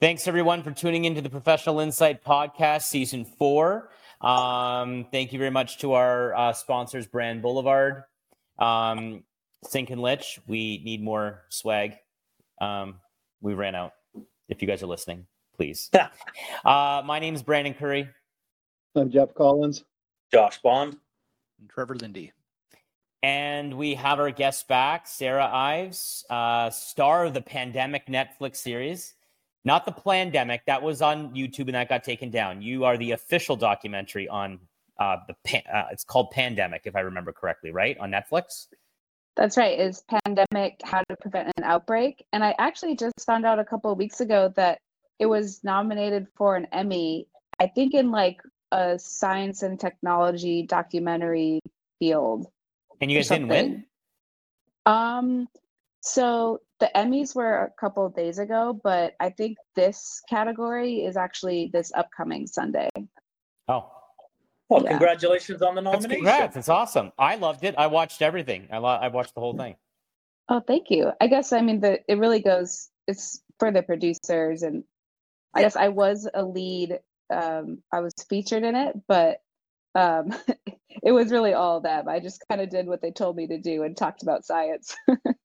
Thanks everyone for tuning into the Professional Insight Podcast, Season Four. Um, thank you very much to our uh, sponsors, Brand Boulevard, um, Sink and Lich. We need more swag. Um, we ran out. If you guys are listening, please. uh, my name is Brandon Curry. I'm Jeff Collins. Josh Bond. And Trevor Lindy. And we have our guest back, Sarah Ives, uh, star of the pandemic Netflix series. Not the pandemic that was on YouTube and that got taken down. You are the official documentary on uh, the pan- uh, it's called Pandemic, if I remember correctly, right on Netflix. That's right. Is pandemic how to prevent an outbreak? And I actually just found out a couple of weeks ago that it was nominated for an Emmy. I think in like a science and technology documentary field. And you guys didn't win? Um, so the Emmys were a couple of days ago, but I think this category is actually this upcoming Sunday. Oh. Well, yeah. congratulations on the nomination. That's congrats. It's awesome. I loved it. I watched everything. I, lo- I watched the whole thing. Oh, thank you. I guess, I mean, the it really goes, it's for the producers. And I guess I was a lead um, I was featured in it, but um, it was really all them. I just kind of did what they told me to do and talked about science.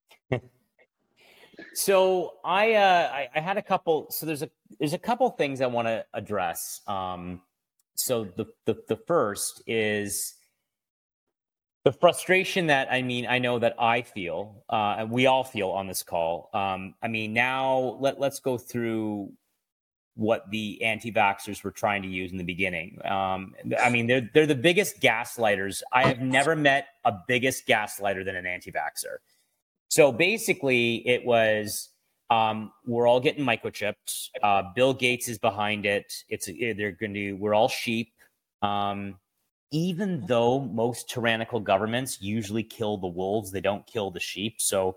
so I, uh, I, I had a couple. So there's a there's a couple things I want to address. Um, so the, the the first is the frustration that I mean I know that I feel, uh, we all feel on this call. Um, I mean now let let's go through what the anti-vaxxers were trying to use in the beginning. Um, I mean, they're they're the biggest gaslighters. I have never met a biggest gaslighter than an anti-vaxxer. So basically, it was um, we're all getting microchipped. Uh, Bill Gates is behind it. It's they're going to we're all sheep. Um, even though most tyrannical governments usually kill the wolves, they don't kill the sheep. So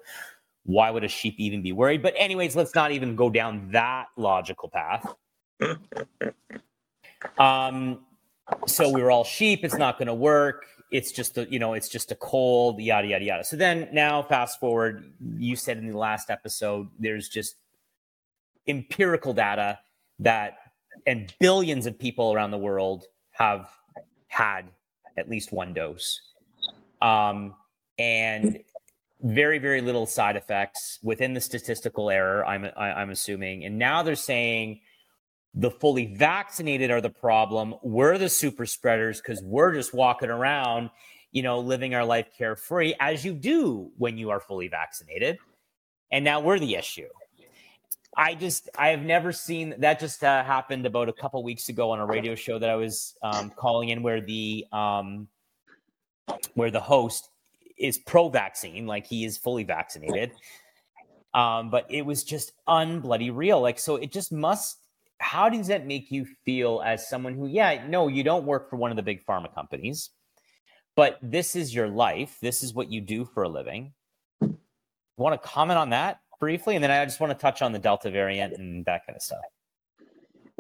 why would a sheep even be worried? But, anyways, let's not even go down that logical path. um, so we were all sheep. It's not going to work. It's just a, you know, it's just a cold, yada yada yada. So then now, fast forward. You said in the last episode, there's just empirical data that, and billions of people around the world have had at least one dose. Um, and very very little side effects within the statistical error i'm I, am i am assuming and now they're saying the fully vaccinated are the problem we're the super spreaders because we're just walking around you know living our life carefree as you do when you are fully vaccinated and now we're the issue i just i have never seen that just uh, happened about a couple weeks ago on a radio show that i was um, calling in where the um, where the host is pro vaccine, like he is fully vaccinated. Um, but it was just unbloody real. Like, so it just must. How does that make you feel as someone who, yeah, no, you don't work for one of the big pharma companies, but this is your life. This is what you do for a living. Want to comment on that briefly, and then I just want to touch on the Delta variant and that kind of stuff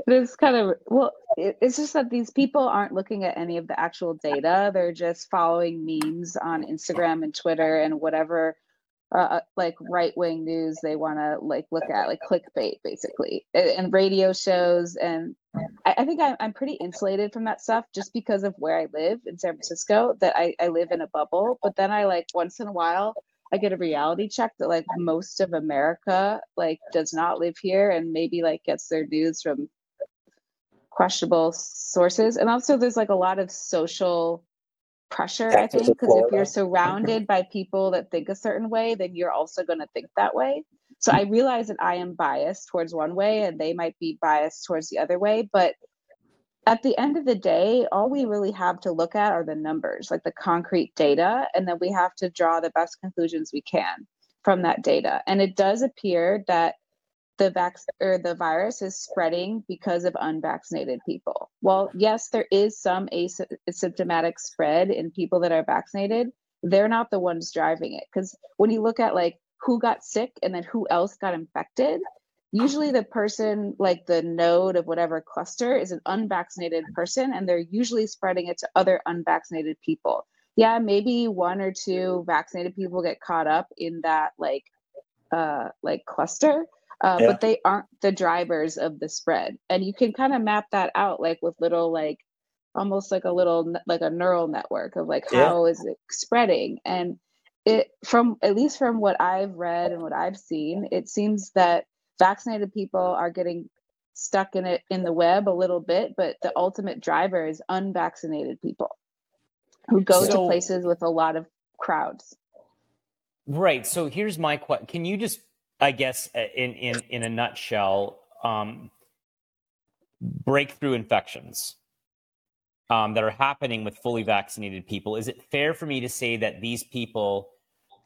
it is kind of well it's just that these people aren't looking at any of the actual data they're just following memes on instagram and twitter and whatever uh, like right-wing news they want to like look at like clickbait basically. And radio shows and i, I think I'm, I'm pretty insulated from that stuff just because of where i live in san francisco that I, I live in a bubble. But then i like once in a while I get a reality check that like most of America like does not live here and maybe like gets their news from questionable sources. And also there's like a lot of social pressure i think because if you're surrounded by people that think a certain way then you're also going to think that way. So i realize that i am biased towards one way and they might be biased towards the other way but at the end of the day all we really have to look at are the numbers like the concrete data and then we have to draw the best conclusions we can from that data. And it does appear that the vac or the virus is spreading because of unvaccinated people. Well, yes, there is some asymptomatic spread in people that are vaccinated. They're not the ones driving it because when you look at like who got sick and then who else got infected, usually the person like the node of whatever cluster is an unvaccinated person and they're usually spreading it to other unvaccinated people. Yeah, maybe one or two vaccinated people get caught up in that like uh like cluster, uh, yeah. but they aren't the drivers of the spread. And you can kind of map that out, like with little like almost like a little like a neural network of like how yeah. is it spreading and it from at least from what i've read and what i've seen it seems that vaccinated people are getting stuck in it in the web a little bit but the ultimate driver is unvaccinated people who go so, to places with a lot of crowds right so here's my question can you just i guess uh, in in in a nutshell um breakthrough infections um, that are happening with fully vaccinated people. Is it fair for me to say that these people?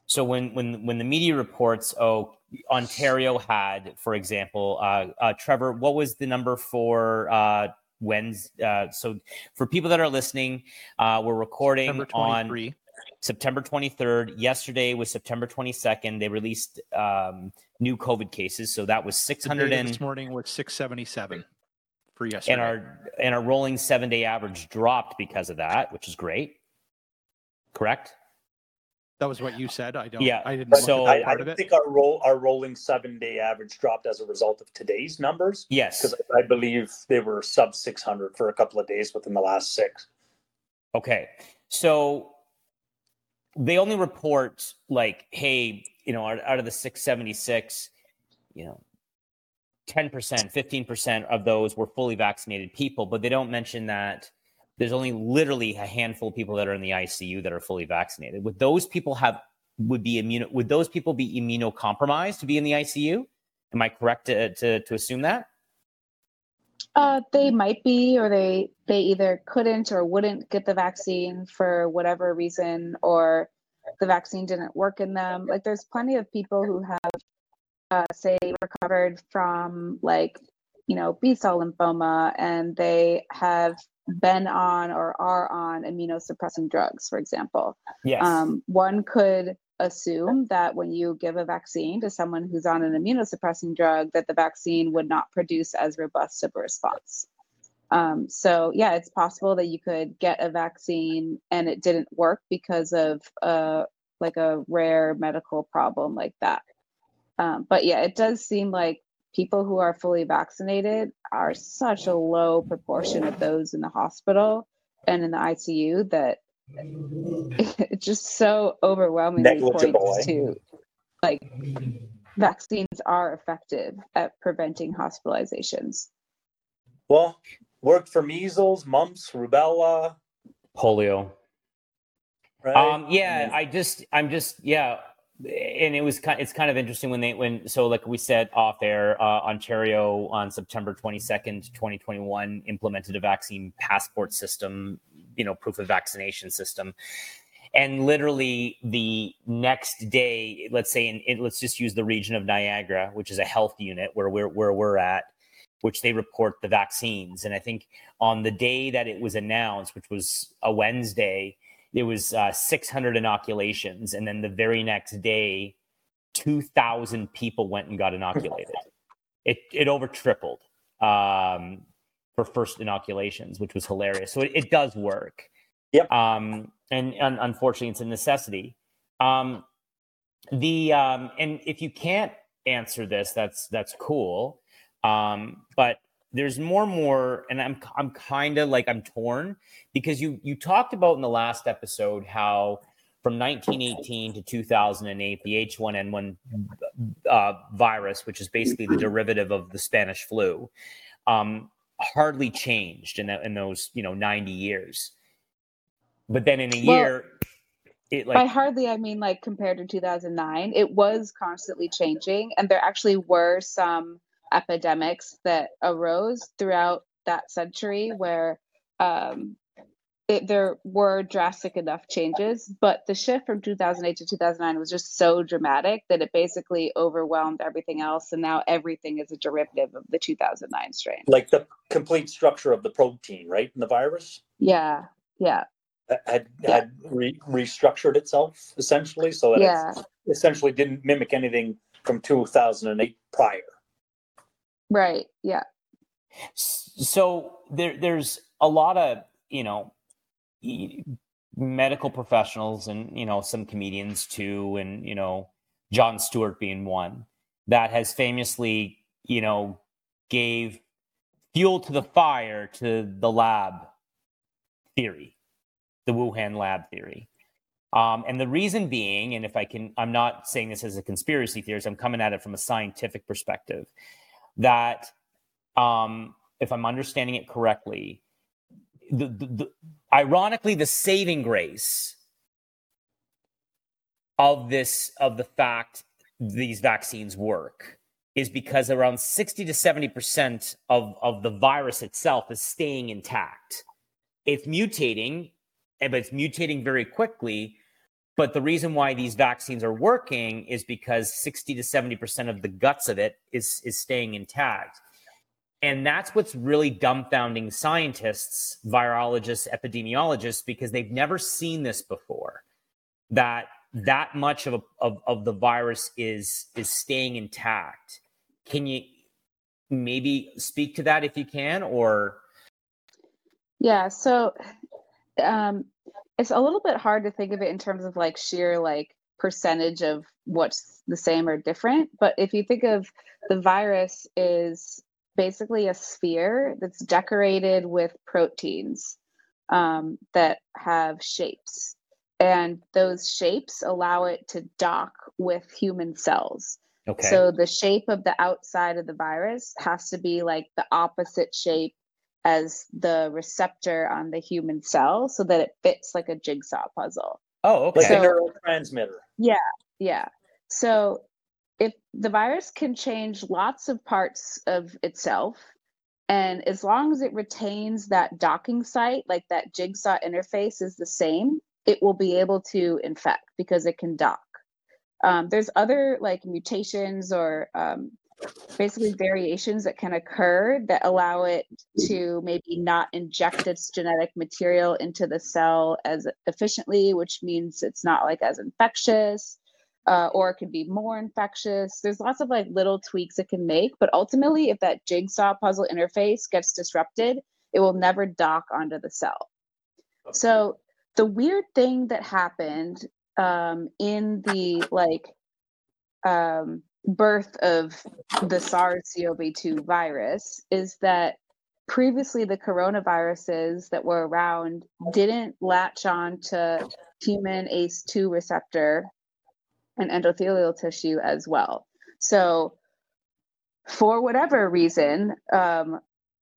So when when when the media reports, oh, Ontario had, for example, uh, uh, Trevor, what was the number for uh, Wednesday? Uh, so for people that are listening, uh, we're recording on September 23rd. Yesterday was September 22nd. They released um, new COVID cases. So that was 600 and this morning was 677 for yesterday. And our and our rolling seven day average dropped because of that, which is great. Correct. That was what you said. I don't. Yeah. I didn't. So I, I think our roll our rolling seven day average dropped as a result of today's numbers. Yes, because I believe they were sub six hundred for a couple of days within the last six. Okay, so they only report like, hey, you know, out, out of the six seventy six, you know, 10%, 15% of those were fully vaccinated people, but they don't mention that there's only literally a handful of people that are in the ICU that are fully vaccinated. Would those people have would be immune would those people be immunocompromised to be in the ICU? Am I correct to to, to assume that? Uh, they might be, or they they either couldn't or wouldn't get the vaccine for whatever reason, or the vaccine didn't work in them. Like there's plenty of people who have uh, say recovered from like you know B cell lymphoma and they have been on or are on immunosuppressing drugs, for example. Yes. Um, one could assume that when you give a vaccine to someone who's on an immunosuppressing drug, that the vaccine would not produce as robust of a response. Um, so yeah, it's possible that you could get a vaccine and it didn't work because of uh, like a rare medical problem like that. Um, but yeah, it does seem like people who are fully vaccinated are such a low proportion of those in the hospital and in the ICU that it's just so overwhelmingly points to like vaccines are effective at preventing hospitalizations. Well, worked for measles, mumps, rubella, polio. Right? Um, yeah, I just, I'm just, yeah, and it was kind it's kind of interesting when they when so like we said off air uh, ontario on september 22nd 2021 implemented a vaccine passport system you know proof of vaccination system. And literally the next day let's say in, in, let's just use the region of niagara which is a health unit where we're where we're at which they report the vaccines. And i think on the day that it was announced which was a wednesday it was uh, 600 inoculations, and then the very next day, 2,000 people went and got inoculated. it it over tripled. Um, for first inoculations, which was hilarious. So it, it does work. Yep. Um, and, and unfortunately, it's a necessity. Um, the um, and if you can't answer this, that's that's cool. Um, but there's more and more and i'm i'm kind of like i'm torn because you you talked about in the last episode how from 1918 to 2008 the h1n1 uh, virus which is basically the derivative of the spanish flu um, hardly changed in, in those you know 90 years. But then in a well, year it like by hardly i mean like compared to 2009 it was constantly changing and there actually were some epidemics that arose throughout that century where um, it, there were drastic enough changes, but the shift from 2008 to 2009 was just so dramatic that it basically overwhelmed everything else. And now everything is a derivative of the 2009 strain. Like the complete structure of the protein, right? In the virus? Yeah. Yeah. Had, yeah. had re- restructured itself essentially so that yeah. it essentially didn't mimic anything from 2008 prior. Right. Yeah. So there, there's a lot of, you know, medical professionals and, you know, some comedians too, and, you know, Jon Stewart being one that has famously, you know, gave fuel to the fire to the lab theory, the Wuhan lab theory. Um, and the reason being, and if I can, I'm not saying this as a conspiracy theorist, I'm coming at it from a scientific perspective, that um, if I'm understanding it correctly, the, the, the, ironically, the saving grace of this, of the fact these vaccines work is because around 60 to 70% of, of the virus itself is staying intact. It's mutating, eh, but it's mutating very quickly. But the reason why these vaccines are working is because 60 to 70% of the guts of it is, is staying intact. And that's what's really dumbfounding scientists, virologists, epidemiologists, because they've never seen this before. That that much of, a, of, of the virus is is staying intact. Can you maybe speak to that if you can, or? Yeah. So um, it's a little bit hard to think of it in terms of like sheer like percentage of what's the same or different. But if you think of the virus is basically a sphere that's decorated with proteins um, that have shapes. And those shapes allow it to dock with human cells. Okay. So the shape of the outside of the virus has to be like the opposite shape as the receptor on the human cell so that it fits like a jigsaw puzzle. Oh, okay. Like so, a neurotransmitter. Yeah, yeah. So if the virus can change lots of parts of itself. And as long as it retains that docking site like that jigsaw interface is the same it will be able to infect because it can dock. Um, there's other like mutations or um, basically variations that can occur that allow it to maybe not inject its genetic material into the cell as efficiently which means it's not like as infectious uh, or it can be more infectious. There's lots of like little tweaks it can make, but ultimately, if that jigsaw puzzle interface gets disrupted, it will never dock onto the cell. So the weird thing that happened um, in the like um, birth of the SARS-CoV-2 virus is that previously the coronaviruses that were around didn't latch on to human ACE2 receptor and endothelial tissue as well. So, for whatever reason, um,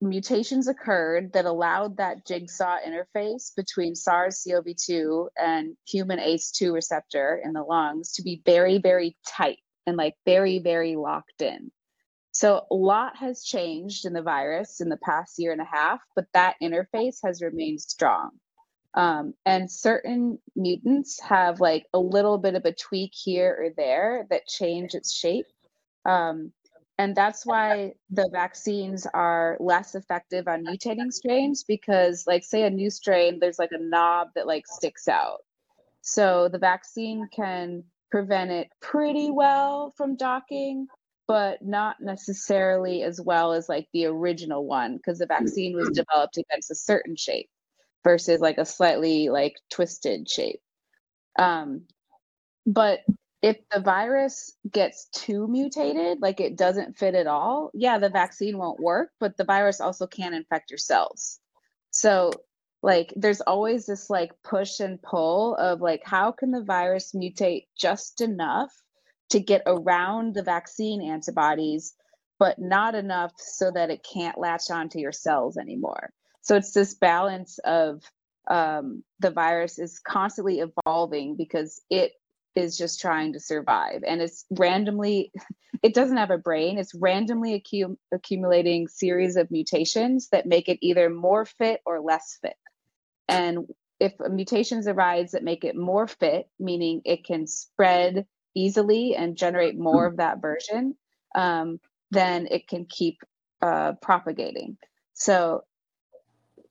mutations occurred that allowed that jigsaw interface between SARS CoV 2 and human ACE2 receptor in the lungs to be very, very tight and like very, very locked in. So, a lot has changed in the virus in the past year and a half, but that interface has remained strong. Um, and certain mutants have like a little bit of a tweak here or there that change its shape. Um, and that's why the vaccines are less effective on mutating strains because, like, say a new strain, there's like a knob that like sticks out. So the vaccine can prevent it pretty well from docking, but not necessarily as well as like the original one because the vaccine was developed against a certain shape versus like a slightly like twisted shape. Um, but if the virus gets too mutated, like it doesn't fit at all, yeah, the vaccine won't work, but the virus also can infect your cells. So, like, there's always this like push and pull of like, how can the virus mutate just enough to get around the vaccine antibodies, but not enough so that it can't latch onto your cells anymore? So it's this balance of um, the virus is constantly evolving because it is just trying to survive and it's randomly it doesn't have a brain it's randomly accu- accumulating series of mutations that make it either more fit or less fit. And if mutations arise that make it more fit meaning it can spread easily and generate more of that version um, then it can keep uh, propagating. So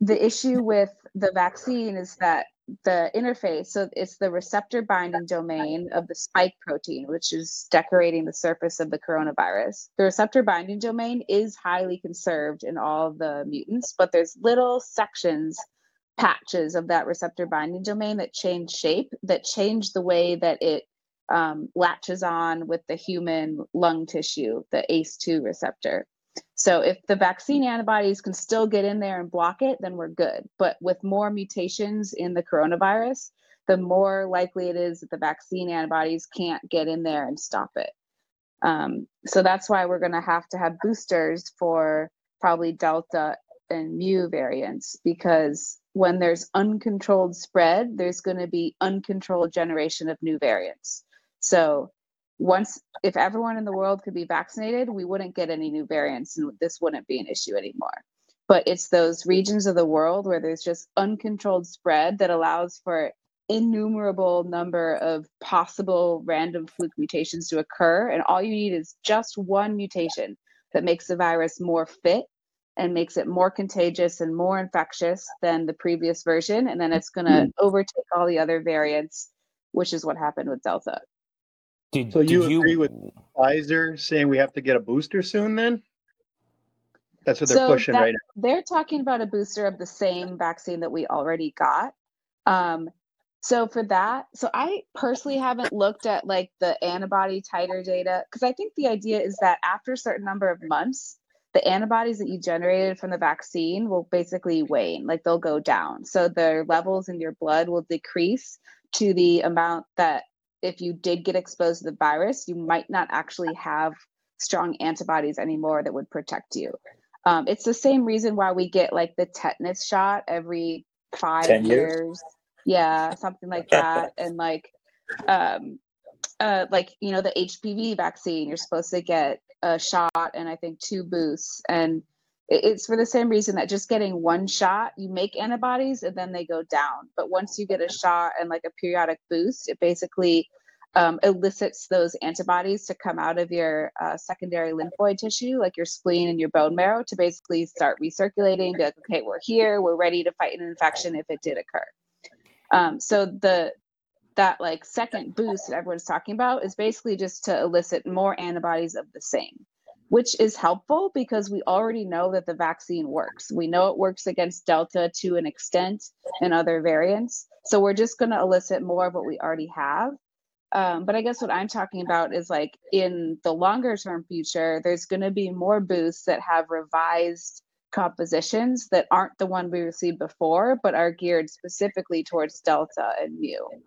the issue with the vaccine is that the interface, so it's the receptor binding domain of the spike protein, which is decorating the surface of the coronavirus. The receptor binding domain is highly conserved in all the mutants, but there's little sections, patches of that receptor binding domain that change shape, that change the way that it um, latches on with the human lung tissue, the ACE2 receptor. So if the vaccine antibodies can still get in there and block it, then we're good. But with more mutations in the coronavirus, the more likely it is that the vaccine antibodies can't get in there and stop it. Um, so that's why we're going to have to have boosters for probably Delta and Mu variants because when there's uncontrolled spread, there's going to be uncontrolled generation of new variants. So once if everyone in the world could be vaccinated, we wouldn't get any new variants and this wouldn't be an issue anymore. But it's those regions of the world where there's just uncontrolled spread that allows for innumerable number of possible random fluke mutations to occur and all you need is just one mutation that makes the virus more fit and makes it more contagious and more infectious than the previous version and then it's going to mm-hmm. overtake all the other variants which is what happened with delta did, so you, you agree with Pfizer saying we have to get a booster soon then? That's what they're so pushing that, right now. They're talking about a booster of the same vaccine that we already got. Um, so for that, so I personally haven't looked at like the antibody titer data because I think the idea is that after a certain number of months, the antibodies that you generated from the vaccine will basically wane, like they'll go down. So the levels in your blood will decrease to the amount that if you did get exposed to the virus, you might not actually have strong antibodies anymore that would protect you. Um, it's the same reason why we get like the tetanus shot every five years. years. Yeah, something like that. and like, um, uh, like you know, the HPV vaccine, you're supposed to get a shot and I think two boosts, and it's for the same reason that just getting one shot, you make antibodies and then they go down. But once you get a shot and like a periodic boost, it basically um, elicits those antibodies to come out of your uh, secondary lymphoid tissue, like your spleen and your bone marrow, to basically start recirculating. Be like, okay, we're here, we're ready to fight an infection if it did occur. Um, so the that like second boost that everyone's talking about is basically just to elicit more antibodies of the same which is helpful because we already know that the vaccine works. We know it works against Delta to an extent and other variants. So we're just going to elicit more of what we already have. Um, but I guess what I'm talking about is like in the longer term future, there's going to be more boosts that have revised compositions that aren't the one we received before, but are geared specifically towards Delta and Mu.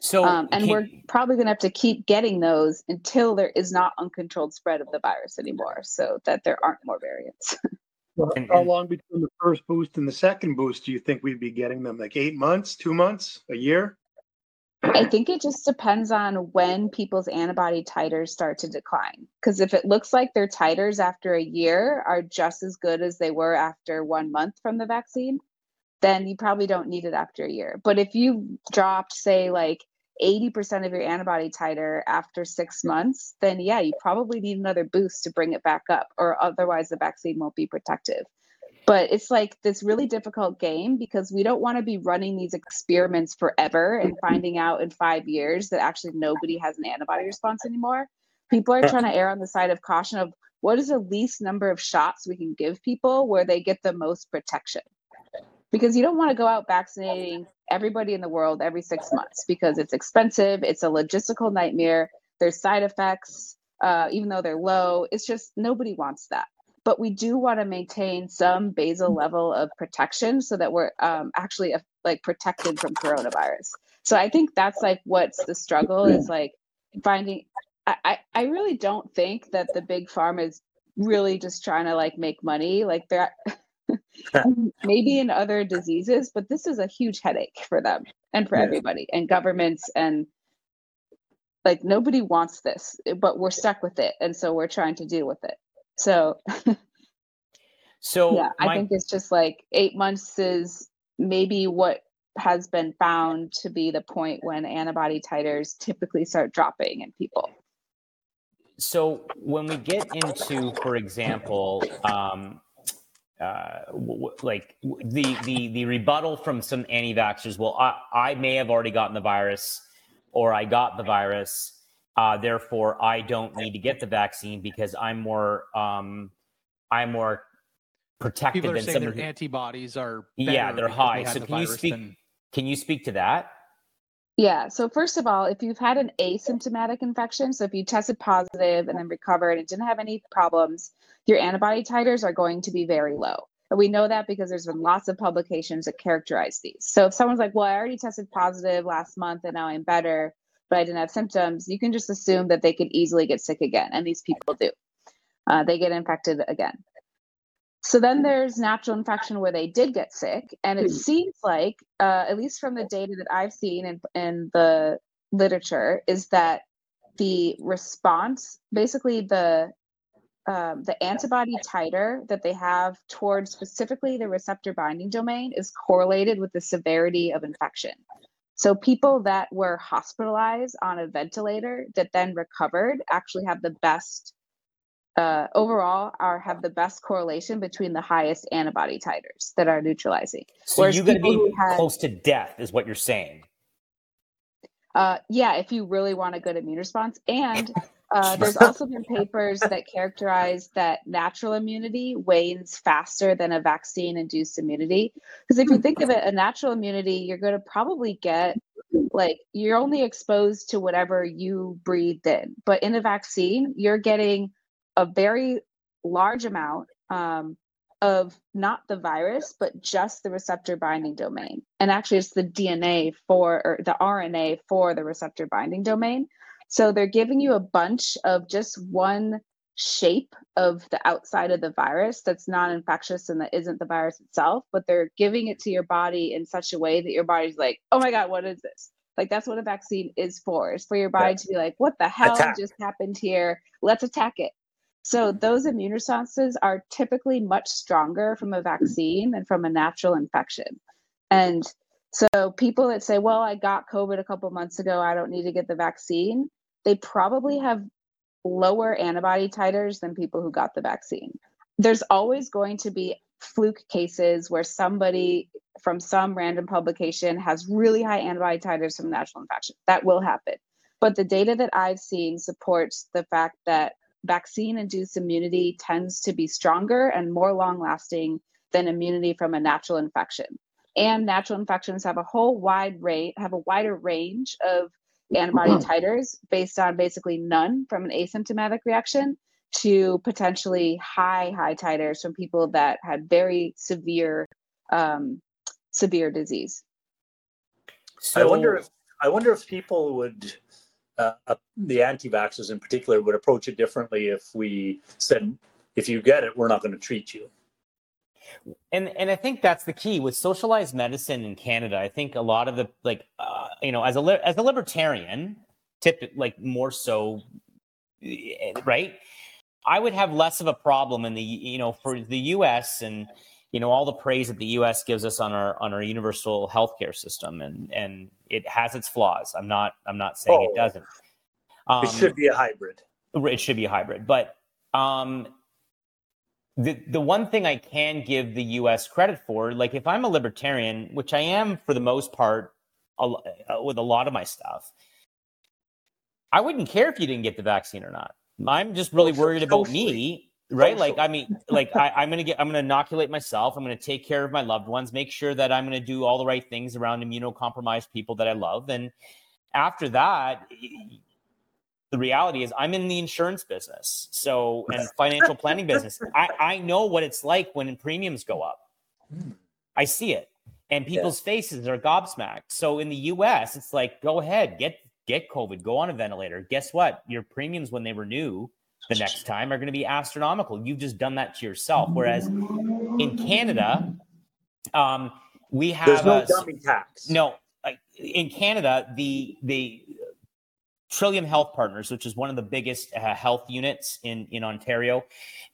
So, um, and we're probably going to have to keep getting those until there is not uncontrolled spread of the virus anymore, so that there aren't more variants. well, how long between the first boost and the second boost do you think we'd be getting them? Like eight months, two months, a year? I think it just depends on when people's antibody titers start to decline. Because if it looks like their titers after a year are just as good as they were after one month from the vaccine, then you probably don't need it after a year. But if you dropped, say, like 80% of your antibody titer after six months, then yeah, you probably need another boost to bring it back up, or otherwise the vaccine won't be protective. But it's like this really difficult game because we don't want to be running these experiments forever and finding out in five years that actually nobody has an antibody response anymore. People are trying to err on the side of caution of what is the least number of shots we can give people where they get the most protection because you don't want to go out vaccinating everybody in the world every six months because it's expensive, it's a logistical nightmare, there's side effects, uh, even though they're low. It's just nobody wants that. But we do want to maintain some basal level of protection so that we're um, actually uh, like protected from coronavirus. So I think that's like what's the struggle is like finding. I, I really don't think that the big pharma is really just trying to like make money. Like they're maybe in other diseases, but this is a huge headache for them and for yeah. everybody and governments and like nobody wants this, but we're stuck with it. And so we're trying to deal with it. So, so yeah, my... I think it's just like eight months is maybe what has been found to be the point when antibody titers typically start dropping in people. So when we get into, for example, um, uh, w- like the the the rebuttal from some anti-vaxxers. Well, I, I may have already gotten the virus, or I got the virus. Uh, therefore, I don't need to get the vaccine because I'm more um, I'm more protected People are than saying some their antibodies are yeah they're high. So can you speak? Than... Can you speak to that? Yeah. So first of all, if you've had an asymptomatic infection, so if you tested positive and then recovered and didn't have any problems, your antibody titers are going to be very low. And we know that because there's been lots of publications that characterize these. So if someone's like, well, I already tested positive last month and now I'm better, but I didn't have symptoms, you can just assume that they could easily get sick again. And these people do. Uh, they get infected again. So then there's natural infection where they did get sick. And it hmm. seems like, uh, at least from the data that I've seen in, in the literature, is that the response, basically the um, the antibody titer that they have towards specifically the receptor binding domain is correlated with the severity of infection. So people that were hospitalized on a ventilator that then recovered actually have the best uh, overall are have the best correlation between the highest antibody titers that are neutralizing. So Whereas you're going to be had, close to death, is what you're saying. Uh, yeah, if you really want a good immune response, and uh, there's also been papers that characterize that natural immunity wanes faster than a vaccine-induced immunity. Because if you think of it, a natural immunity, you're going to probably get like you're only exposed to whatever you breathed in, but in a vaccine, you're getting a very large amount um, of not the virus, but just the receptor binding domain. And actually, it's the DNA for, or the RNA for the receptor binding domain. So they're giving you a bunch of just one shape of the outside of the virus that's non infectious and that isn't the virus itself, but they're giving it to your body in such a way that your body's like, oh my God, what is this? Like that's what a vaccine is for. Is for your body to be like, what the hell attack. just happened here? Let's attack it. So those immune responses are typically much stronger from a vaccine than from a natural infection. And so people that say, well, I got COVID a couple months ago, I don't need to get the vaccine, they probably have lower antibody titers than people who got the vaccine. There's always going to be fluke cases where somebody from some random publication has really high antibody titers from natural infection. That will happen. But the data that I've seen supports the fact that vaccine induced immunity tends to be stronger and more long lasting than immunity from a natural infection. And natural infections have a whole wide range, have a wider range of antibody titers based on basically none from an asymptomatic reaction to potentially high, high titers from people that had very severe, um, severe disease. So, I wonder if I wonder if people would uh, the anti-vaxxers in particular would approach it differently if we said, if you get it, we're not going to treat you. And and I think that's the key with socialized medicine in Canada. I think a lot of the like uh, you know as a as a libertarian, tip like more so, eh, right? I would have less of a problem in the you know for the U.S. and you know all the praise that the U.S. gives us on our on our universal healthcare system, and and it has its flaws. I'm not I'm not saying oh, it doesn't. Um, it should be a hybrid. It should be a hybrid, but um, the the one thing I can give the U.S. credit for, like if I'm a libertarian, which I am for the most part, uh, with a lot of my stuff, I wouldn't care if you didn't get the vaccine or not. I'm just really worried about me right? Like i mean like I, am gonna get i'm gonna inoculate myself. I'm gonna take care of my loved ones make sure that i'm gonna do all the right things around immunocompromised people that i love. And after that the reality is i'm in the insurance business. So and financial planning business. I i know what it's like when premiums go up. I see it. And people's yeah. faces are gobsmacked. So in the us it's like go ahead get get covid go on a ventilator. Guess what? Your premiums when they renew the next time are going to be astronomical. You've just done that to yourself. Whereas in Canada, um, we have there's no a, dummy tax. No, in Canada, the the Trillium Health Partners, which is one of the biggest uh, health units in in Ontario,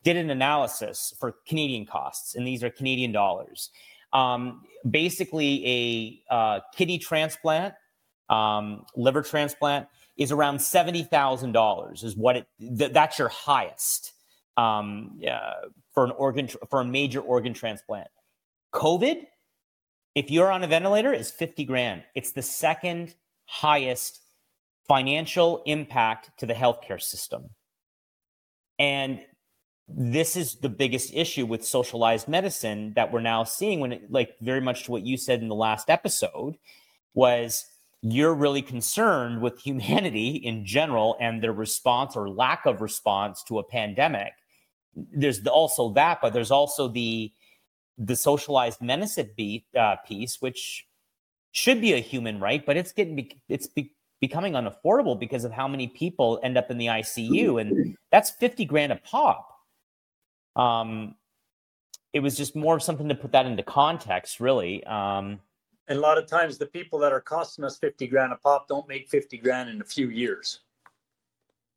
did an analysis for Canadian costs, and these are Canadian dollars. Um, basically, a uh, kidney transplant, um, liver transplant is around $70,000 is what it, th- that's your highest um, uh, for an organ, for a major organ transplant. COVID, if you're on a ventilator, is 50 grand. It's the second highest financial impact to the healthcare system. And this is the biggest issue with socialized medicine that we're now seeing when it, like very much to what you said in the last episode was you're really concerned with humanity in general and their response or lack of response to a pandemic. There's also that, but there's also the the socialized medicine be, uh, piece, which should be a human right, but it's getting it's be, becoming unaffordable because of how many people end up in the ICU, and that's fifty grand a pop. Um, it was just more of something to put that into context, really. Um, and a lot of times, the people that are costing us fifty grand a pop don't make fifty grand in a few years.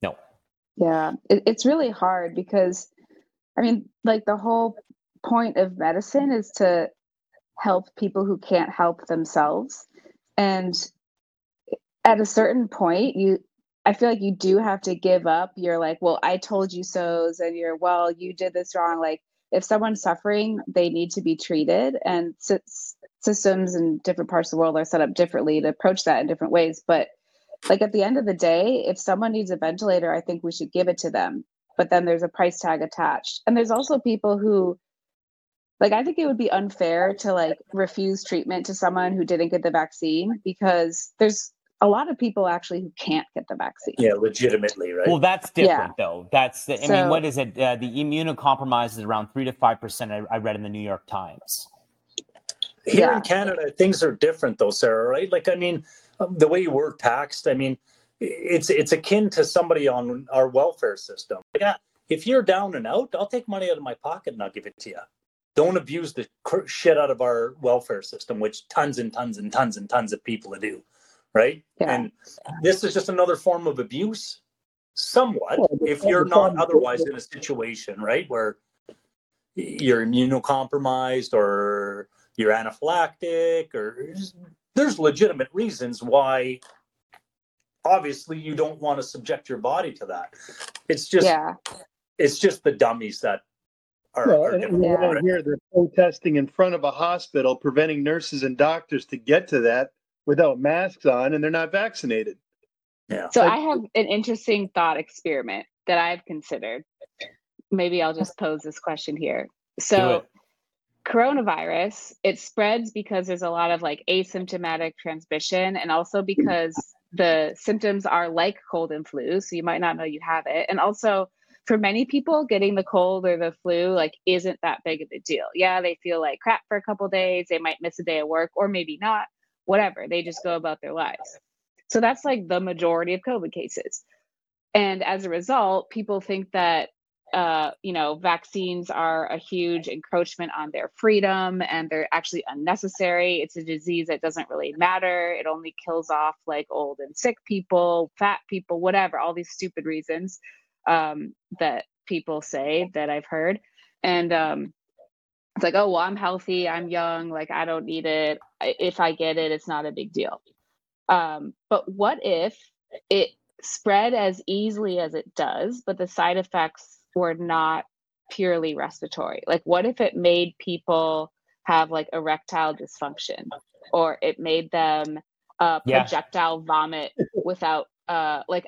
No. Yeah, it, it's really hard because, I mean, like the whole point of medicine is to help people who can't help themselves, and at a certain point, you I feel like you do have to give up. You're like, well, I told you so's, and you're, well, you did this wrong. Like, if someone's suffering, they need to be treated, and systems in different parts of the world are set up differently to approach that in different ways. But like at the end of the day, if someone needs a ventilator, I think we should give it to them. But then there's a price tag attached, and there's also people who like i think it would be unfair to like refuse treatment to someone who didn't get the vaccine because there's a lot of people actually who can't get the vaccine. Yeah, legitimately, right? Well, that's different yeah. though. That's the, I so, mean, what is it? Uh, the immunocompromised is around three to five percent. I read in the New York Times. Here yeah. in Canada, things are different though, Sarah. Right? Like, I mean, um, the way we're taxed. I mean, it's it's akin to somebody on our welfare system. Yeah, if you're down and out, I'll take money out of my pocket and I'll give it to you. Don't abuse the shit out of our welfare system, which tons and tons and tons and tons of people do right? Yeah. And this is just another form of abuse, somewhat, well, if you're not otherwise in a situation, right, where you're immunocompromised or you're anaphylactic, or there's legitimate reasons why. Obviously, you don't want to subject your body to that. It's just, yeah. it's just the dummies that are, well, are yeah. here they're protesting in front of a hospital, preventing nurses and doctors to get to that without masks on and they're not vaccinated. Yeah. So like, I have an interesting thought experiment that I've considered. Maybe I'll just pose this question here. So coronavirus, it spreads because there's a lot of like asymptomatic transmission and also because the symptoms are like cold and flu, so you might not know you have it. And also for many people getting the cold or the flu like isn't that big of a deal. Yeah, they feel like crap for a couple days, they might miss a day of work or maybe not whatever. They just go about their lives. So that's like the majority of COVID cases. And as a result, people think that uh, you know, vaccines are a huge encroachment on their freedom and they're actually unnecessary. It's a disease that doesn't really matter. It only kills off like old and sick people, fat people, whatever, all these stupid reasons um, that people say that I've heard. And um, it's like, oh, well, I'm healthy, I'm young, like I don't need it. If I get it, it's not a big deal. Um, but what if it spread as easily as it does, but the side effects were not purely respiratory? Like, what if it made people have like erectile dysfunction or it made them uh, projectile yeah. vomit without uh, like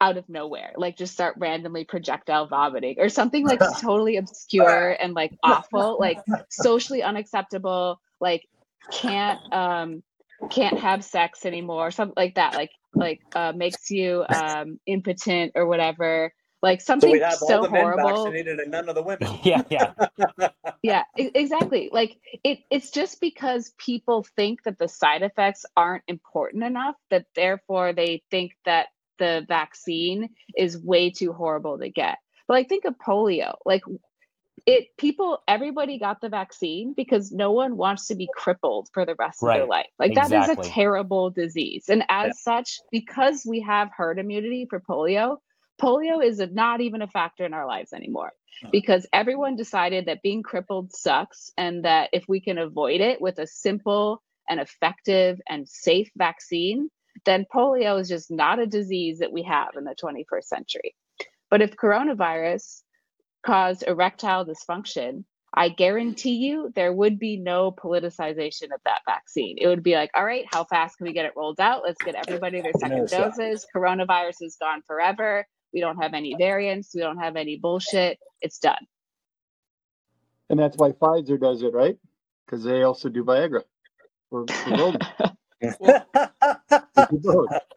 out of nowhere, like just start randomly projectile vomiting or something like totally obscure and like awful, like socially unacceptable, like can't um can't have sex anymore, something like that, like like uh makes you um impotent or whatever. Like something so, so horrible. vaccinated and none of the women. yeah, yeah. yeah, exactly. Like it it's just because people think that the side effects aren't important enough that therefore they think that the vaccine is way too horrible to get. But like think of polio. Like it people everybody got the vaccine because no one wants to be crippled for the rest right. of their life. Like exactly. that is a terrible disease. And as yeah. such, because we have herd immunity for polio, polio is not even a factor in our lives anymore because everyone decided that being crippled sucks and that if we can avoid it with a simple and effective and safe vaccine then polio is just not a disease that we have in the 21st century. But if coronavirus caused erectile dysfunction, I guarantee you there would be no politicization of that vaccine. It would be like, all right, how fast can we get it rolled out? Let's get everybody their second doses. Coronavirus is gone forever. We don't have any variants. We don't have any bullshit. It's done. And that's why Pfizer does it, right? Because they also do Viagra.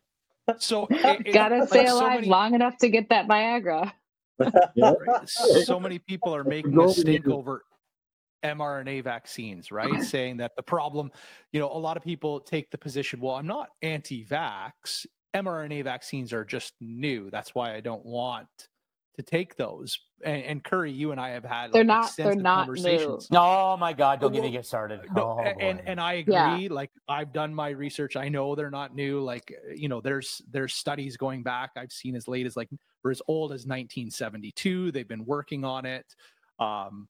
so it, gotta it, stay like alive so many... long enough to get that Viagra. so many people are making a stink over mRNA vaccines, right? Saying that the problem, you know, a lot of people take the position, well, I'm not anti-vax. mRNA vaccines are just new. That's why I don't want to take those. And, and Curry, you and I have had they're like, not they're not new. Oh my God! Don't well, get me get started. No, oh, and and I agree. Yeah. Like I've done my research. I know they're not new. Like you know, there's there's studies going back. I've seen as late as like or as old as 1972. They've been working on it. Um,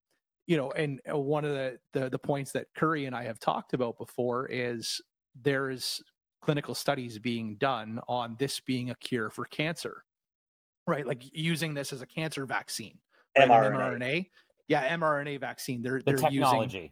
you know, and uh, one of the, the the points that Curry and I have talked about before is there is clinical studies being done on this being a cure for cancer right? Like using this as a cancer vaccine, right? mRNA. mRNA. Yeah, mRNA vaccine. They're the they're technology. Using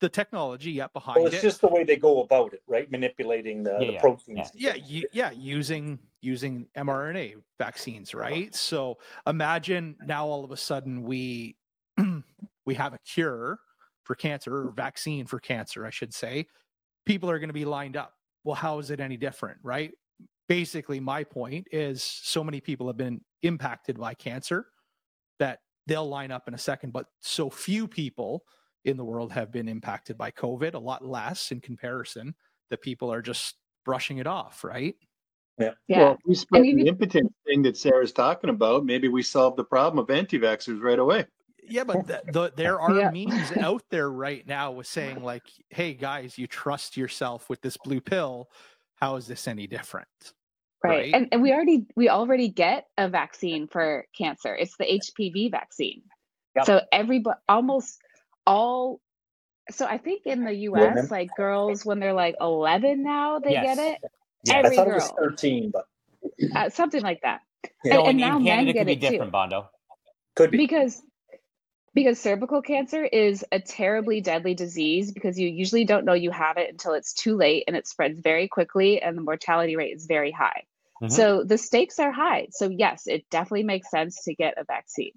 the technology, yeah, behind well, it's it. just the way they go about it, right? Manipulating the, yeah, the proteins. Yeah, yeah, yeah, using using mRNA vaccines, right? So imagine now all of a sudden we we have a cure for cancer or vaccine for cancer, I should say. People are going to be lined up. Well, how is it any different, right? Basically, my point is so many people have been impacted by cancer that they'll line up in a second. But so few people in the world have been impacted by COVID, a lot less in comparison, that people are just brushing it off, right? Yeah. yeah. Well, if we spread the impotence thing that Sarah's talking about, maybe we solve the problem of anti vaxxers right away. Yeah, but the, the, there are yeah. memes out there right now with saying, like, hey, guys, you trust yourself with this blue pill. How is this any different? Right. right. And, and we already we already get a vaccine for cancer. It's the HPV vaccine. Yep. So everybody almost all so I think in the US, like girls when they're like 11 now, they yes. get it. Yeah, Every I thought girl. it was 13, but uh, something like that. Yeah. And, and now men get it different, too. Bondo. Could be because because cervical cancer is a terribly deadly disease because you usually don't know you have it until it's too late and it spreads very quickly and the mortality rate is very high. Mm-hmm. So the stakes are high. So yes, it definitely makes sense to get a vaccine.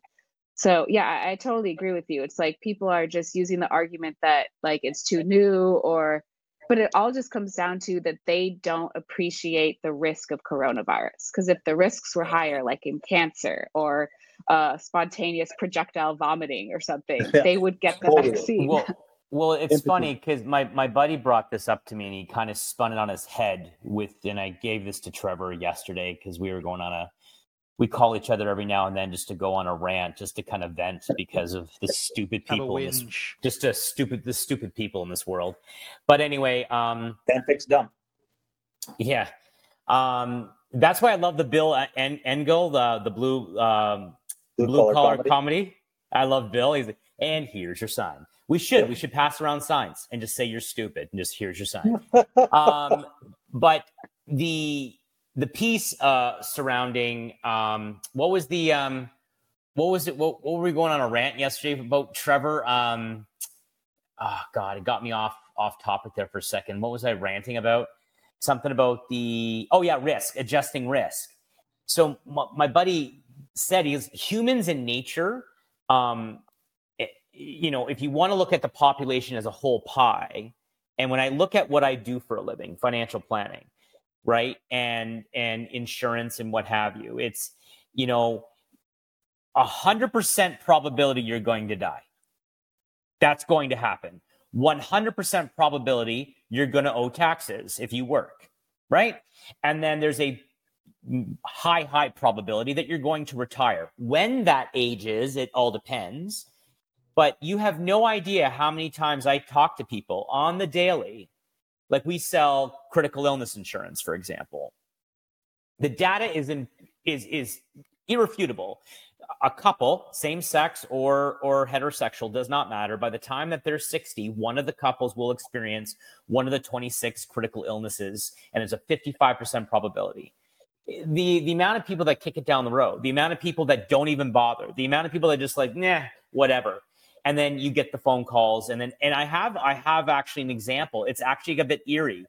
So yeah, I, I totally agree with you. It's like people are just using the argument that like it's too new or but it all just comes down to that they don't appreciate the risk of coronavirus because if the risks were higher like in cancer or uh, spontaneous projectile vomiting or something, yeah. they would get the totally. vaccine. Well, well, it's funny because my, my buddy brought this up to me and he kind of spun it on his head with, and I gave this to Trevor yesterday because we were going on a, we call each other every now and then just to go on a rant, just to kind of vent because of the stupid people, in this, just a stupid, the stupid people in this world. But anyway, um, fanfic's dumb. Yeah. Um, that's why I love the Bill en- Engvall, the, the blue, um, blue, blue collar, comedy. comedy. I love Bill. He's like, and here's your sign. We should. We should pass around signs and just say you're stupid and just here's your sign. um, but the the piece uh, surrounding um, what was the um, what was it? What, what, were we going on a rant yesterday about Trevor? Um, oh God, it got me off off topic there for a second. What was I ranting about? Something about the oh yeah, risk adjusting risk. So my, my buddy said he's humans in nature um, you know, if you want to look at the population as a whole pie, and when I look at what I do for a living, financial planning, right, and and insurance and what have you, it's you know, a hundred percent probability you're going to die. That's going to happen. 100% probability you're going to owe taxes if you work, right? And then there's a high, high probability that you're going to retire. When that age is, it all depends but you have no idea how many times I talk to people on the daily. Like we sell critical illness insurance, for example. The data is in, is is irrefutable. A couple, same sex or or heterosexual, does not matter. By the time that they're 60, one of the couples will experience one of the 26 critical illnesses, and it's a 55% probability the the amount of people that kick it down the road, the amount of people that don't even bother, the amount of people that just like, nah, whatever. And then you get the phone calls and then and i have i have actually an example. It's actually a bit eerie.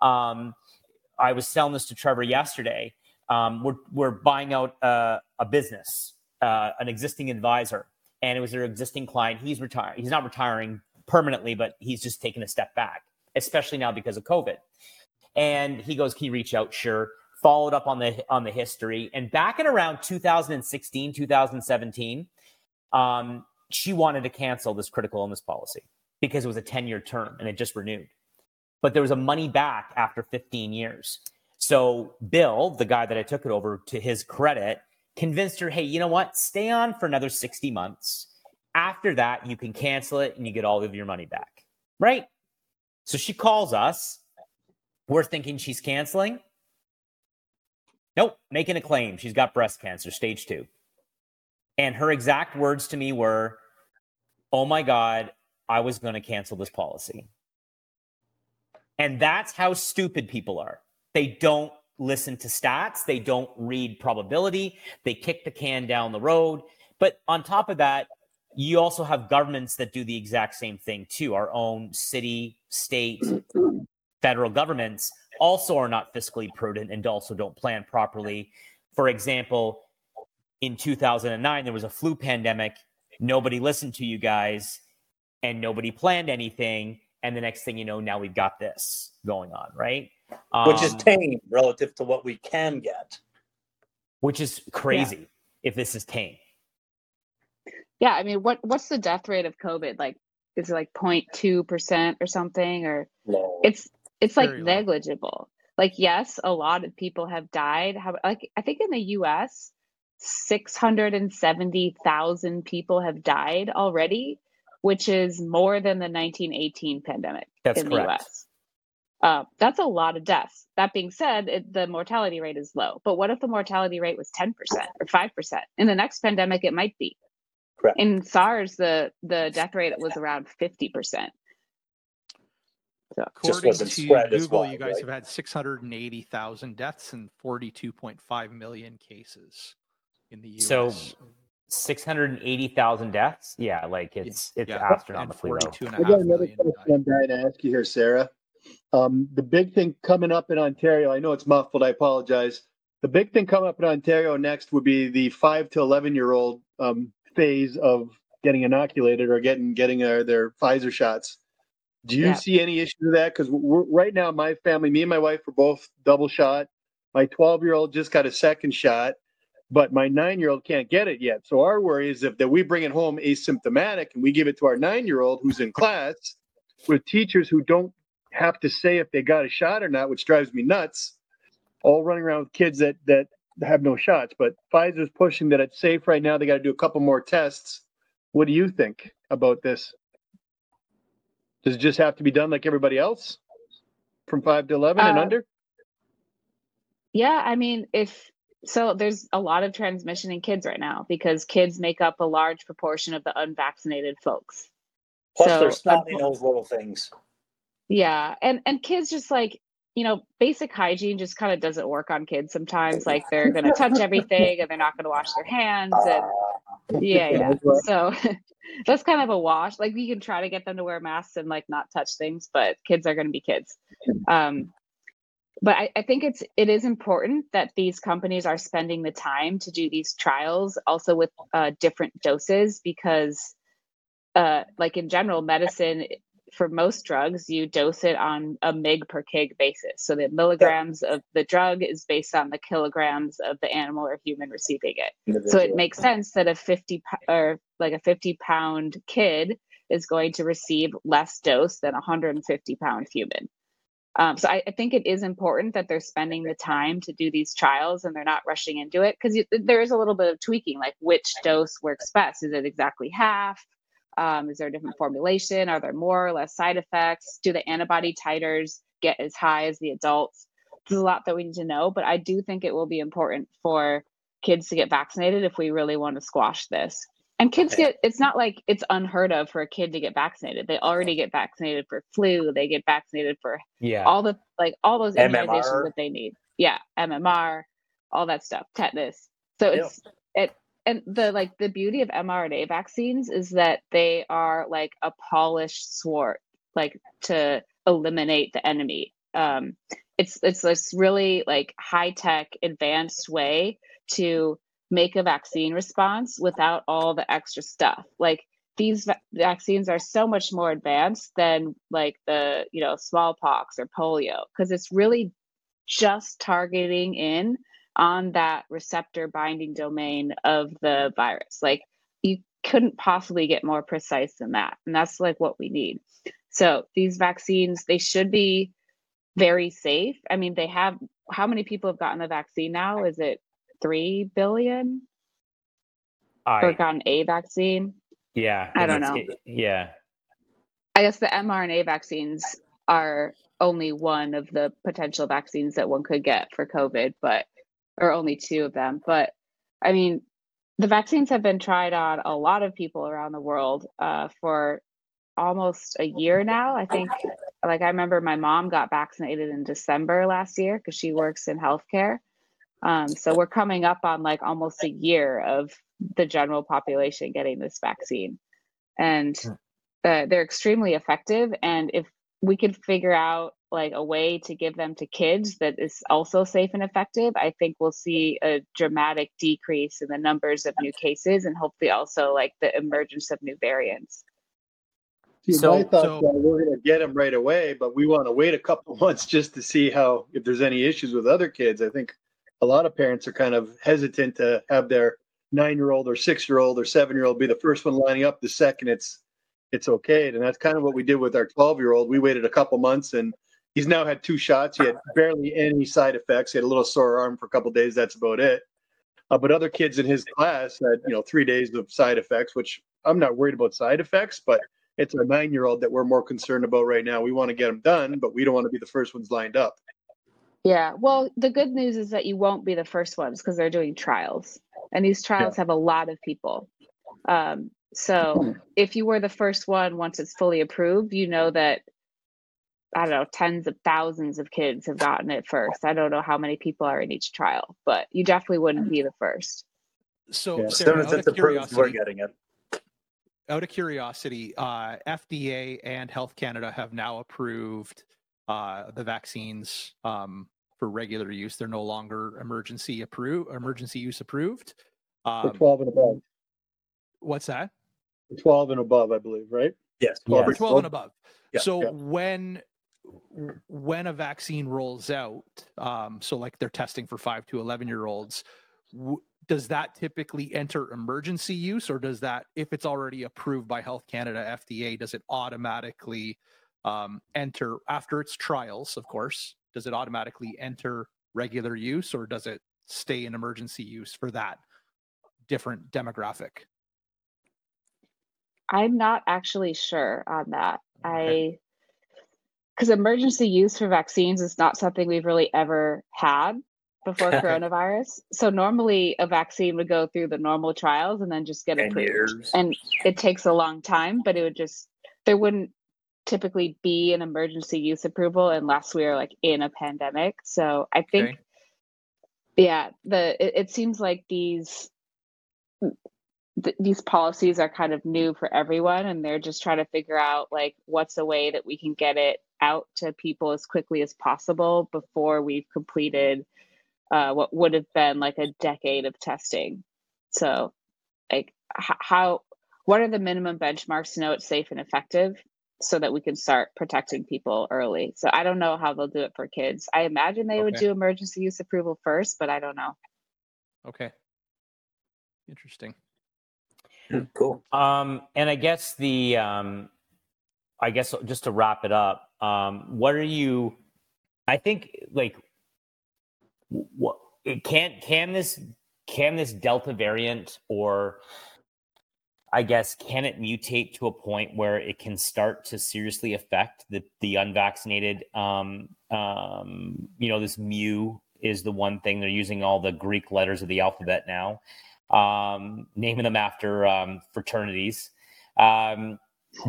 Um, i was selling this to trevor yesterday. Um, we're, we're buying out uh, a business uh, an existing advisor and it was their existing client. He's retired he's not retiring permanently but he's just taking a step back especially now because of covid. And he goes, Can you reach out? Sure. Followed up on the on the history. And back in around 2016, 2017, um, she wanted to cancel this critical illness policy because it was a 10-year term and it just renewed. But there was a money back after 15 years. So Bill, the guy that I took it over to his credit, convinced her, hey, you know what? Stay on for another 60 months. After that, you can cancel it and you get all of your money back. Right? So she calls us. We're thinking she's canceling. Nope, making a claim. She's got breast cancer, stage two. And her exact words to me were, Oh my God, I was going to cancel this policy. And that's how stupid people are. They don't listen to stats, they don't read probability, they kick the can down the road. But on top of that, you also have governments that do the exact same thing too. Our own city, state, federal governments also are not fiscally prudent and also don't plan properly. For example, in 2009, there was a flu pandemic. Nobody listened to you guys and nobody planned anything. And the next thing you know, now we've got this going on, right? Um, which is um, tame relative to what we can get. Which is crazy yeah. if this is tame. Yeah, I mean, what what's the death rate of COVID? Like, is it like 0.2 percent or something? Or low. it's it's like Very negligible. Low. Like, yes, a lot of people have died. How like I think in the U.S. 670,000 people have died already, which is more than the 1918 pandemic That's in correct. the US. Uh, that's a lot of deaths. That being said, it, the mortality rate is low. But what if the mortality rate was 10% or 5%? In the next pandemic, it might be. Correct. In SARS, the, the death rate was around 50%. So. According to Google, wide, you guys right? have had 680,000 deaths and 42.5 million cases in the US. So 680,000 deaths? Yeah, like it's it's yeah. astronomically low. I got another question I'm dying to ask you here, Sarah. Um, the big thing coming up in Ontario, I know it's muffled, I apologize. The big thing coming up in Ontario next would be the five to 11 year old um, phase of getting inoculated or getting getting uh, their Pfizer shots. Do you yeah. see any issue with that? Because right now, my family, me and my wife, are both double shot. My 12 year old just got a second shot, but my nine year old can't get it yet. So our worry is if that we bring it home asymptomatic and we give it to our nine year old who's in class with teachers who don't have to say if they got a shot or not, which drives me nuts. All running around with kids that that have no shots. But Pfizer's pushing that it's safe right now. They got to do a couple more tests. What do you think about this? Does it just have to be done like everybody else from five to 11 uh, and under? Yeah. I mean, if so, there's a lot of transmission in kids right now because kids make up a large proportion of the unvaccinated folks. Plus, so, they're snotty those little things. Yeah. And, and kids just like, you know, basic hygiene just kind of doesn't work on kids sometimes. Like they're going to touch everything and they're not going to wash their hands. And yeah, yeah. So that's kind of a wash. Like we can try to get them to wear masks and like not touch things, but kids are going to be kids. Um, but I, I, think it's it is important that these companies are spending the time to do these trials also with uh, different doses because uh, like in general medicine for most drugs, you dose it on a mg per kg basis. So the milligrams of the drug is based on the kilograms of the animal or human receiving it. So it makes sense that a 50 or like a 50 pound kid is going to receive less dose than a 150 pound human. Um, so I, I, think it is important that they're spending the time to do these trials and they're not rushing into it because there is a little bit of tweaking, like which dose works best. Is it exactly half? Um, is there a different formulation? Are there more or less side effects? Do the antibody titers get as high as the adults? There's a lot that we need to know, but I do think it will be important for kids to get vaccinated if we really want to squash this. And kids get, it's not like it's unheard of for a kid to get vaccinated. They already get vaccinated for flu, they get vaccinated for yeah. all the, like all those immunizations that they need. Yeah, MMR, all that stuff, tetanus. So it's, it, and the like the beauty of mRNA vaccines is that they are like a polished sword, like to eliminate the enemy. Um, it's it's this really like high tech, advanced way to make a vaccine response without all the extra stuff. Like these va- vaccines are so much more advanced than like the you know smallpox or polio because it's really just targeting in on that receptor binding domain of the virus like you couldn't possibly get more precise than that and that's like what we need so these vaccines they should be very safe i mean they have how many people have gotten the vaccine now is it 3 billion or I gotten a vaccine yeah. I don't know. it- yeah. I guess the mRNA vaccines are only one of the potential vaccines that one could get for COVID, but or only two of them. But I mean, the vaccines have been tried on a lot of people around the world uh, for almost a year now. I think, like, I remember my mom got vaccinated in December last year because she works in healthcare. Um, so we're coming up on like almost a year of the general population getting this vaccine. And uh, they're extremely effective. And if we could figure out like a way to give them to kids that is also safe and effective, I think we'll see a dramatic decrease in the numbers of new cases and hopefully also like the emergence of new variants. See, So- my thoughts so- are we're going to get them right away, but we want to wait a couple months just to see how if there's any issues with other kids. I think a lot of parents are kind of hesitant to have their nine-year-old or six-year-old or seven-year-old be the first one lining up the second it's it's okay. And that's kind of what we did with our 12-year-old. We waited a couple months and he's now had two shots. He had barely any side effects. He had a little sore arm for a couple days. That's about it. Uh, but other kids in his class had, you know, three days of side effects, which I'm not worried about side effects, but it's our nine year old that we're more concerned about right now. We want to get them done, but we don't want to be the first ones lined up. Yeah. Well, the good news is that you won't be the first ones because they're doing trials, and these trials have a lot of people. Um, so if you were the first one, once it's fully approved, you know that I don't know, tens of thousands of kids have gotten it first. I don't know how many people are in each trial, but you definitely wouldn't be the first. So, Yeah. Sarah, as out of approved, we're curiosity, getting it. out of curiosity, uh, FDA and Health Canada have now approved uh, the vaccines um, for regular use. They're no longer emergency approved, emergency use approved. For Um, 12 and above. what's that? For 12 and above, I believe, right? Yes. Yeah. For 12 and above. Yeah, so yeah. when when a vaccine rolls out, um, so like they're testing for five to 11 year olds, w- does that typically enter emergency use or does that, if it's already approved by Health Canada, FDA, does it automatically um, enter after its trials, of course, does it automatically enter regular use or does it stay in emergency use for that different demographic? I'm not actually sure on that. Okay. I because emergency use for vaccines is not something we've really ever had before coronavirus. So normally a vaccine would go through the normal trials and then just get approved. years. And it takes a long time, but it would just there wouldn't typically be an emergency use approval unless we are like in a pandemic. So I think Okay. yeah, the it, it seems like these th- these policies are kind of new for everyone and they're just trying to figure out like what's a way that we can get it out to people as quickly as possible before we've completed uh, what would have been like a decade of testing so like h- how what are the minimum benchmarks to know it's safe and effective so that we can start protecting people early so i don't know how they'll do it for kids i imagine they would do emergency use approval first but i don't know Okay. Interesting. Cool. Um, and I guess the, um, I guess just to wrap it up, um, what are you? I think like, what can can this can this Delta variant or I guess can it mutate to a point where it can start to seriously affect the the unvaccinated? Um, um, you know, this mu is the one thing they're using all the Greek letters of the alphabet now um, naming them after um, fraternities. Um,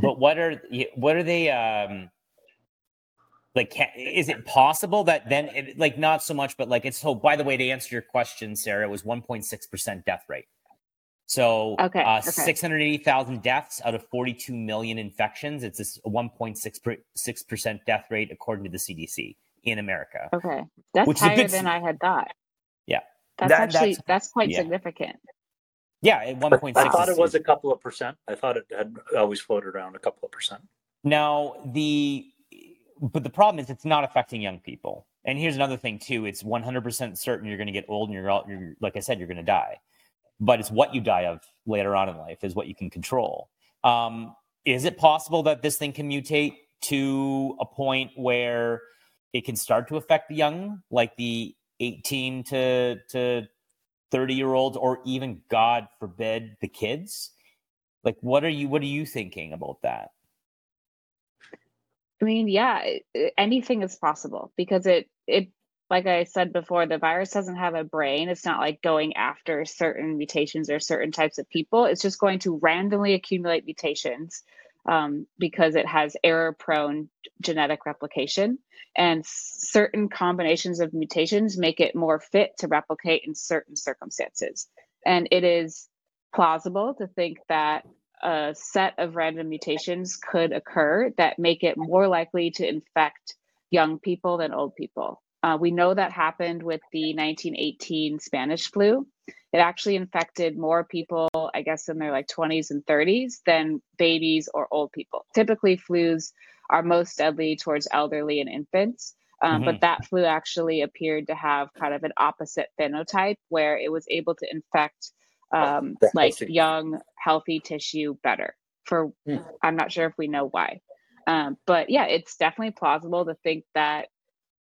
but what are what are they? Like, can, is it possible that then, it, like, not so much, but like, it's so. By the way, to answer your question, Sarah, it was 1.6 percent death rate. So, Okay, uh, okay. 680,000 deaths out of 42 million infections. It's a 1.6 percent death rate according to the CDC in America. Okay, that's Which higher good than i had thought. Yeah. that's That- actually that's- that's quite yeah. significant. Yeah, at one point six. I thought it was a couple of percent. I thought it had always floated around a couple of percent. Now the, but the problem is it's not affecting young people. And here's another thing too: it's 100% certain you're going to get old and you're, you're like I said, you're going to die. But it's what you die of later on in life is what you can control. Um, is it possible that this thing can mutate to a point where it can start to affect the young, like the 18 to to 30 year olds, or even God forbid, the kids? Like, what are you what are you thinking about that? I mean, yeah, anything is possible because it it like I said before, the virus doesn't have a brain. It's not like going after certain mutations or certain types of people. It's just going to randomly accumulate mutations um, because it has error prone genetic replication. And certain combinations of mutations make it more fit to replicate in certain circumstances. And it is plausible to think that a set of random mutations could occur that make it more likely to infect young people than old people. Uh, we know that happened with the 1918 Spanish flu. It actually infected more people, I guess, in their like 20s and 30s than babies or old people. Typically, flus are most deadly towards elderly and infants. Um, mm-hmm. But that flu actually appeared to have kind of an opposite phenotype where it was able to infect um, like young, healthy tissue better. For mm. I'm not sure if we know why. Um, but yeah, it's definitely plausible to think that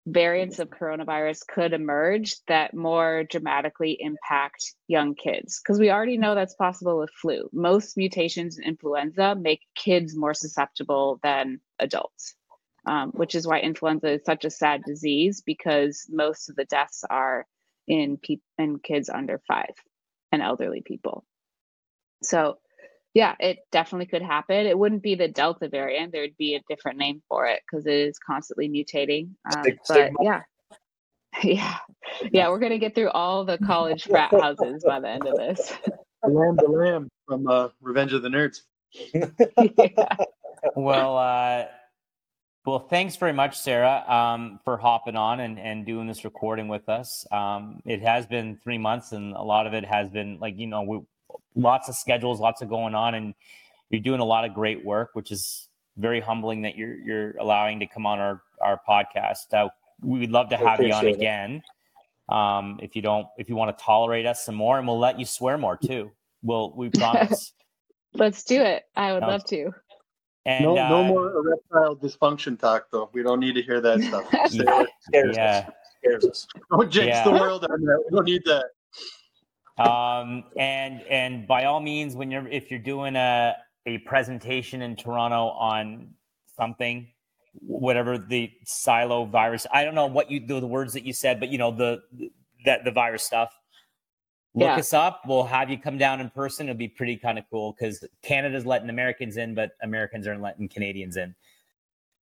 variants of coronavirus could emerge that more dramatically impact young kids because we already know that's possible with flu most mutations in influenza make kids more susceptible than adults um, which is why influenza is such a sad disease because most of the deaths are in pe- in kids under five and elderly people so yeah, it definitely could happen. It wouldn't be the Delta variant. There would be a different name for it because it is constantly mutating. Um, but yeah, yeah, yeah, we're gonna get through all the college frat houses by the end of this. The lamb, the lamb from uh, Revenge of the Nerds. yeah. Well, uh, well, thanks very much, Sarah, um, for hopping on and, and doing this recording with us. Um, it has been three months, and a lot of it has been like you know we lots of schedules, lots of going on, and you're doing a lot of great work, which is very humbling that you're you're allowing to come on our our podcast. Uh, we would love to have you on again. Um, if you don't, if you want to tolerate us some more, and we'll let you swear more too. We'll we promise. Let's do it. I would love to. And, no, uh, no more erectile dysfunction talk, though. We don't need to hear that stuff. yeah. Don't jinx yeah. the world on that. We don't need that um, and and by all means, when you're if you're doing a a presentation in Toronto on something, whatever the silo virus, I don't know what you the, the words that you said, but you know the that the virus stuff. Look yeah. us up. We'll have you come down in person. It'll be pretty kind of cool because Canada's letting Americans in, but Americans aren't letting Canadians in.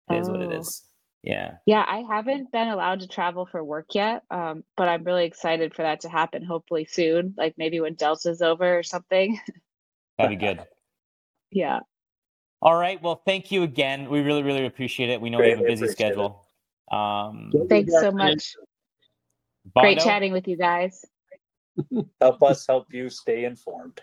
It is oh. what it oh. Yeah. Yeah, I haven't been allowed to travel for work yet, um, but I'm really excited for that to happen. Hopefully soon, like maybe when Delta's over or something. That'd be good. yeah. All right. Well, thank you again. We really, really appreciate it. We know Great, you have a busy schedule. Um, Thanks so much. Bono? Great chatting with you guys. help us help you stay informed.